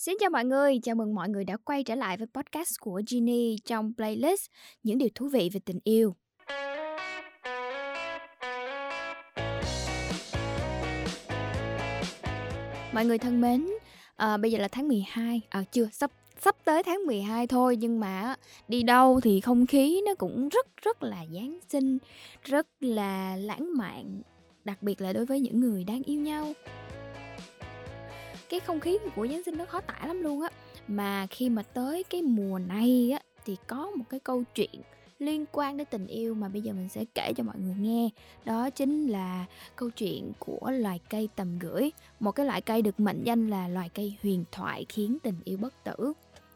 Xin chào mọi người, chào mừng mọi người đã quay trở lại với podcast của Ginny trong playlist Những điều thú vị về tình yêu. Mọi người thân mến, à, bây giờ là tháng 12, à ờ, chưa, sắp sắp tới tháng 12 thôi nhưng mà đi đâu thì không khí nó cũng rất rất là Giáng sinh, rất là lãng mạn, đặc biệt là đối với những người đang yêu nhau cái không khí của Giáng sinh nó khó tả lắm luôn á. Mà khi mà tới cái mùa này á thì có một cái câu chuyện liên quan đến tình yêu mà bây giờ mình sẽ kể cho mọi người nghe. Đó chính là câu chuyện của loài cây tầm gửi. Một cái loại cây được mệnh danh là loài cây huyền thoại khiến tình yêu bất tử.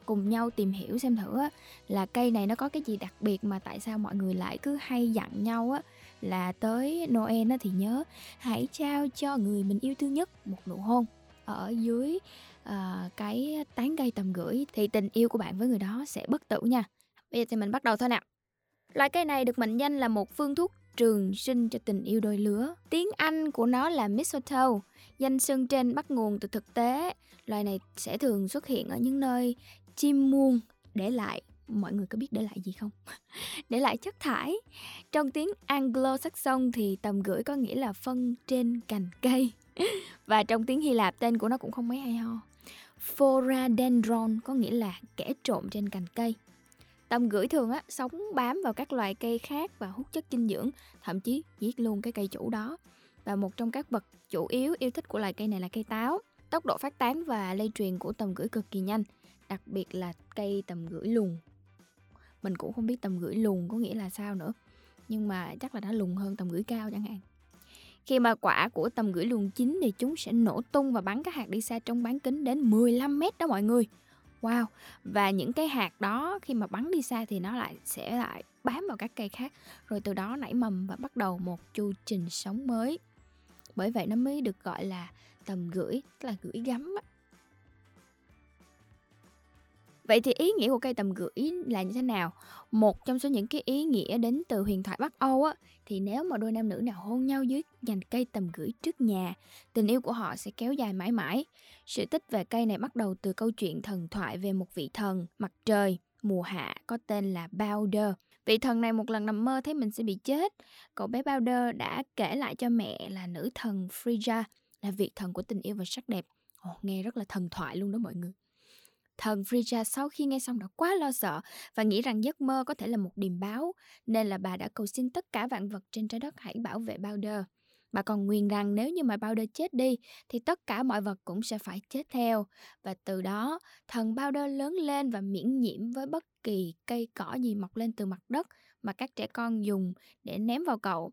Cùng nhau tìm hiểu xem thử á, là cây này nó có cái gì đặc biệt mà tại sao mọi người lại cứ hay dặn nhau á là tới Noel á thì nhớ hãy trao cho người mình yêu thương nhất một nụ hôn ở dưới uh, cái tán cây tầm gửi thì tình yêu của bạn với người đó sẽ bất tử nha. Bây giờ thì mình bắt đầu thôi nè. Loại cây này được mệnh danh là một phương thuốc trường sinh cho tình yêu đôi lứa. Tiếng Anh của nó là mistletoe, danh xưng trên bắt nguồn từ thực tế. Loài này sẽ thường xuất hiện ở những nơi chim muông để lại mọi người có biết để lại gì không? để lại chất thải. Trong tiếng Anglo-Saxon thì tầm gửi có nghĩa là phân trên cành cây. và trong tiếng Hy Lạp tên của nó cũng không mấy hay ho. Foradendron có nghĩa là kẻ trộm trên cành cây. Tầm gửi thường á, sống bám vào các loài cây khác và hút chất dinh dưỡng, thậm chí giết luôn cái cây chủ đó. Và một trong các vật chủ yếu yêu thích của loài cây này là cây táo. Tốc độ phát tán và lây truyền của tầm gửi cực kỳ nhanh, đặc biệt là cây tầm gửi lùn. Mình cũng không biết tầm gửi lùn có nghĩa là sao nữa, nhưng mà chắc là nó lùn hơn tầm gửi cao chẳng hạn. Khi mà quả của tầm gửi luồng chín thì chúng sẽ nổ tung và bắn các hạt đi xa trong bán kính đến 15 mét đó mọi người. Wow, và những cái hạt đó khi mà bắn đi xa thì nó lại sẽ lại bám vào các cây khác rồi từ đó nảy mầm và bắt đầu một chu trình sống mới. Bởi vậy nó mới được gọi là tầm gửi, tức là gửi gắm á. Vậy thì ý nghĩa của cây tầm gửi là như thế nào? Một trong số những cái ý nghĩa đến từ huyền thoại Bắc Âu á, thì nếu mà đôi nam nữ nào hôn nhau dưới nhành cây tầm gửi trước nhà, tình yêu của họ sẽ kéo dài mãi mãi. Sự tích về cây này bắt đầu từ câu chuyện thần thoại về một vị thần mặt trời mùa hạ có tên là Balder. Vị thần này một lần nằm mơ thấy mình sẽ bị chết. Cậu bé Balder đã kể lại cho mẹ là nữ thần Frigga là vị thần của tình yêu và sắc đẹp. Ồ, nghe rất là thần thoại luôn đó mọi người. Thần Frigga sau khi nghe xong đã quá lo sợ và nghĩ rằng giấc mơ có thể là một điềm báo, nên là bà đã cầu xin tất cả vạn vật trên trái đất hãy bảo vệ Balder. Bà còn nguyền rằng nếu như mà Balder chết đi thì tất cả mọi vật cũng sẽ phải chết theo. Và từ đó, thần Balder lớn lên và miễn nhiễm với bất kỳ cây cỏ gì mọc lên từ mặt đất mà các trẻ con dùng để ném vào cậu.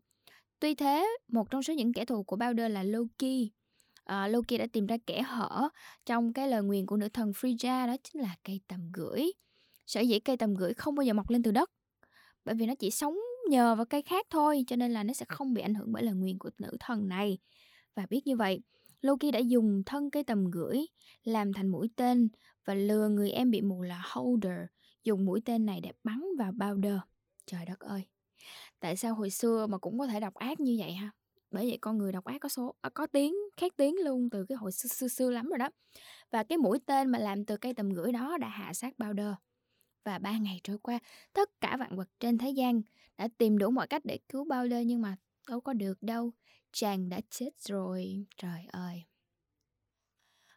Tuy thế, một trong số những kẻ thù của Balder là Loki, uh, Loki đã tìm ra kẻ hở trong cái lời nguyền của nữ thần Frigga đó chính là cây tầm gửi. Sở dĩ cây tầm gửi không bao giờ mọc lên từ đất bởi vì nó chỉ sống nhờ vào cây khác thôi cho nên là nó sẽ không bị ảnh hưởng bởi lời nguyền của nữ thần này. Và biết như vậy, Loki đã dùng thân cây tầm gửi làm thành mũi tên và lừa người em bị mù là Holder dùng mũi tên này để bắn vào Balder. Trời đất ơi! Tại sao hồi xưa mà cũng có thể độc ác như vậy ha? bởi vậy con người độc ác có số à, có tiếng khác tiếng luôn từ cái hồi xưa, xưa xưa lắm rồi đó. Và cái mũi tên mà làm từ cây tầm gửi đó đã hạ sát Powder. Và ba ngày trôi qua tất cả vạn vật trên thế gian đã tìm đủ mọi cách để cứu Powder nhưng mà đâu có được đâu. Chàng đã chết rồi trời ơi.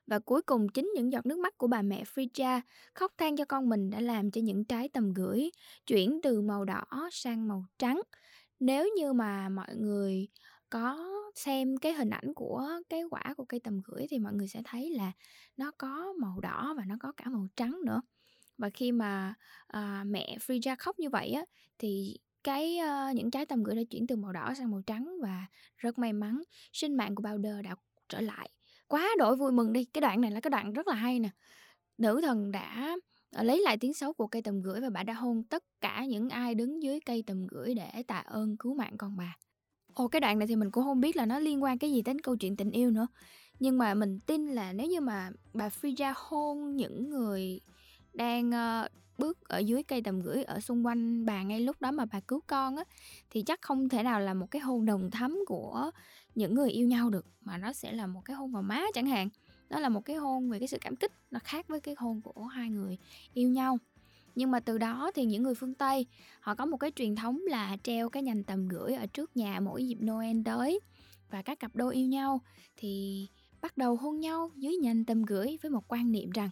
Và cuối cùng chính những giọt nước mắt của bà mẹ Frida khóc than cho con mình đã làm cho những trái tầm gửi chuyển từ màu đỏ sang màu trắng. Nếu như mà mọi người có xem cái hình ảnh của cái quả của cây tầm gửi thì mọi người sẽ thấy là nó có màu đỏ và nó có cả màu trắng nữa. Và khi mà à, mẹ Frida khóc như vậy á thì cái uh, những trái tầm gửi đã chuyển từ màu đỏ sang màu trắng và rất may mắn sinh mạng của Balder đã trở lại. Quá đổi vui mừng đi cái đoạn này là cái đoạn rất là hay nè. Nữ thần đã ờ, lấy lại tiếng xấu của cây tầm gửi và bà đã hôn tất cả những ai đứng dưới cây tầm gửi để tạ ơn cứu mạng con bà. Ồ, cái đoạn này thì mình cũng không biết là nó liên quan cái gì đến câu chuyện tình yêu nữa. Nhưng mà mình tin là nếu như mà bà Frida hôn những người đang uh, bước ở dưới cây tầm gửi ở xung quanh bà ngay lúc đó mà bà cứu con á thì chắc không thể nào là một cái hôn đồng thắm của những người yêu nhau được mà nó sẽ là một cái hôn vào má chẳng hạn nó là một cái hôn về cái sự cảm kích nó khác với cái hôn của hai người yêu nhau nhưng mà từ đó thì những người phương tây, họ có một cái truyền thống là treo cái nhành tầm gửi ở trước nhà mỗi dịp noel tới và các cặp đôi yêu nhau thì bắt đầu hôn nhau dưới nhành tầm gửi với một quan niệm rằng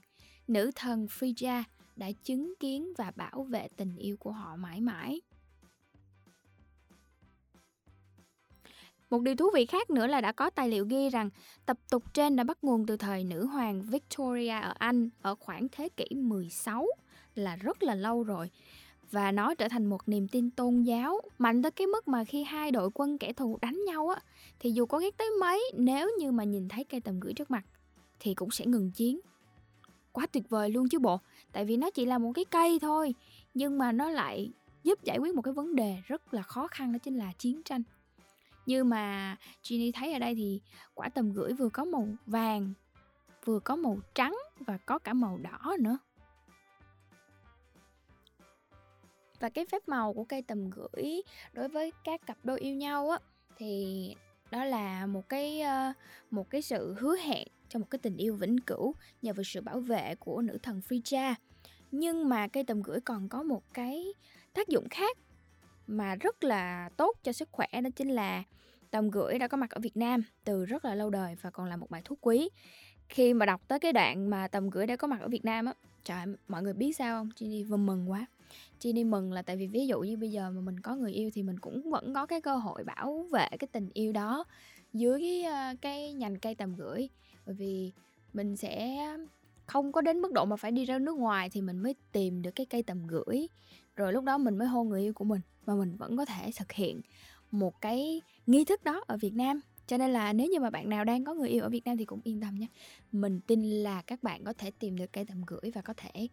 nữ thần Phrygia đã chứng kiến và bảo vệ tình yêu của họ mãi mãi. Một điều thú vị khác nữa là đã có tài liệu ghi rằng tập tục trên đã bắt nguồn từ thời nữ hoàng Victoria ở Anh ở khoảng thế kỷ 16 là rất là lâu rồi. Và nó trở thành một niềm tin tôn giáo. Mạnh tới cái mức mà khi hai đội quân kẻ thù đánh nhau á, thì dù có ghét tới mấy, nếu như mà nhìn thấy cây tầm gửi trước mặt, thì cũng sẽ ngừng chiến. Quá tuyệt vời luôn chứ bộ, tại vì nó chỉ là một cái cây thôi, nhưng mà nó lại giúp giải quyết một cái vấn đề rất là khó khăn, đó chính là chiến tranh. Như mà Ginny thấy ở đây thì quả tầm gửi vừa có màu vàng, vừa có màu trắng và có cả màu đỏ nữa. Và cái phép màu của cây tầm gửi đối với các cặp đôi yêu nhau á thì đó là một cái ờ, một cái sự hứa hẹn cho một cái tình yêu vĩnh cửu nhờ vào sự bảo vệ của nữ thần Freya Nhưng mà cây tầm gửi còn có một cái tác dụng khác mà rất là tốt cho sức khỏe đó chính là tầm gửi đã có mặt ở Việt Nam từ rất là lâu đời và còn là một bài thuốc quý. Khi mà đọc tới cái đoạn mà tầm gửi đã có mặt ở Việt Nam á, trời mọi người biết sao không? Jenny vừa mừng quá. Chi đi mừng là tại vì ví dụ như bây giờ mà mình có người yêu thì mình cũng vẫn có cái cơ hội bảo vệ cái tình yêu đó dưới cái, cây cái nhành cây tầm gửi. Bởi vì mình sẽ không có đến mức độ mà phải đi ra nước ngoài thì mình mới tìm được cái cây tầm gửi. Rồi lúc đó mình mới hôn người yêu của mình và mình vẫn có thể thực hiện một cái nghi thức đó ở Việt Nam. Cho nên là nếu như mà bạn nào đang có người yêu ở Việt Nam thì cũng yên tâm nhé. Mình tin là các bạn có thể tìm được cây tầm gửi và có thể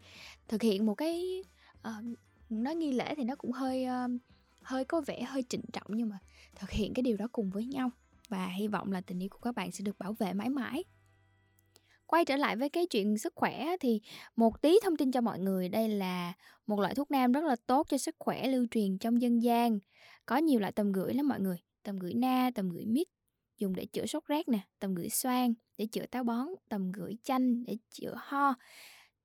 thực hiện một cái uh, nói nghi lễ thì nó cũng hơi uh, hơi có vẻ hơi trịnh trọng nhưng mà thực hiện cái điều đó cùng với nhau. Và hy vọng là tình yêu của các bạn sẽ được bảo vệ mãi mãi. Quay trở lại với cái chuyện sức khỏe thì một tí thông tin cho mọi người. Đây là một loại thuốc nam rất là tốt cho sức khỏe lưu truyền trong dân gian. Có nhiều loại tầm gửi lắm mọi người. Tầm gửi na tầm gửi mít dùng để chữa sốt rét nè tầm gửi xoang để chữa táo bón tầm gửi chanh để chữa ho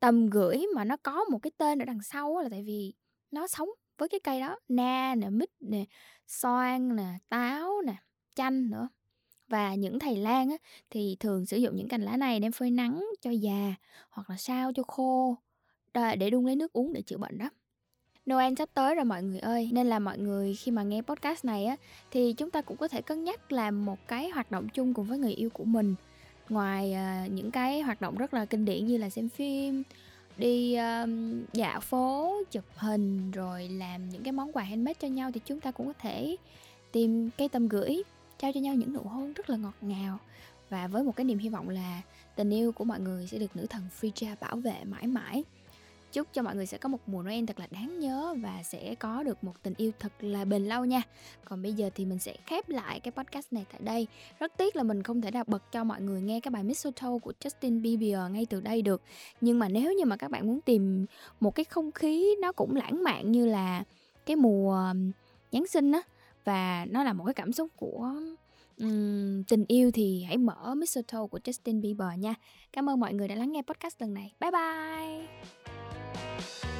tầm gửi mà nó có một cái tên ở đằng sau là tại vì nó sống với cái cây đó. Na nè mít nè xoan nè táo nè chanh nữa. Và những thầy lang á, thì thường sử dụng những cành lá này đem phơi nắng cho già hoặc là sao cho khô để đun lấy nước uống để chữa bệnh đó. Noel sắp tới rồi mọi người ơi Nên là mọi người khi mà nghe podcast này á Thì chúng ta cũng có thể cân nhắc làm một cái hoạt động chung cùng với người yêu của mình. Ngoài uh, những cái hoạt động rất là kinh điển như là xem phim đi um, dạo phố chụp hình rồi làm những cái món quà handmade cho nhau thì chúng ta cũng có thể tìm cây tầm gửi trao cho nhau những nụ hôn rất là ngọt ngào. Và với một cái niềm hy vọng là tình yêu của mọi người sẽ được nữ thần Freya bảo vệ mãi mãi chúc cho mọi người sẽ có một mùa Noel thật là đáng nhớ và sẽ có được một tình yêu thật là bền lâu nha. Còn bây giờ thì mình sẽ khép lại cái podcast này tại đây. Rất tiếc là mình không thể nào bật cho mọi người nghe cái bài Mistletoe của Justin Bieber ngay từ đây được. Nhưng mà nếu như mà các bạn muốn tìm một cái không khí nó cũng lãng mạn như là cái mùa Giáng sinh á và nó là một cái cảm xúc của um, tình yêu thì hãy mở Mistletoe của Justin Bieber nha. Cảm ơn mọi người đã lắng nghe podcast lần này. Bye bye.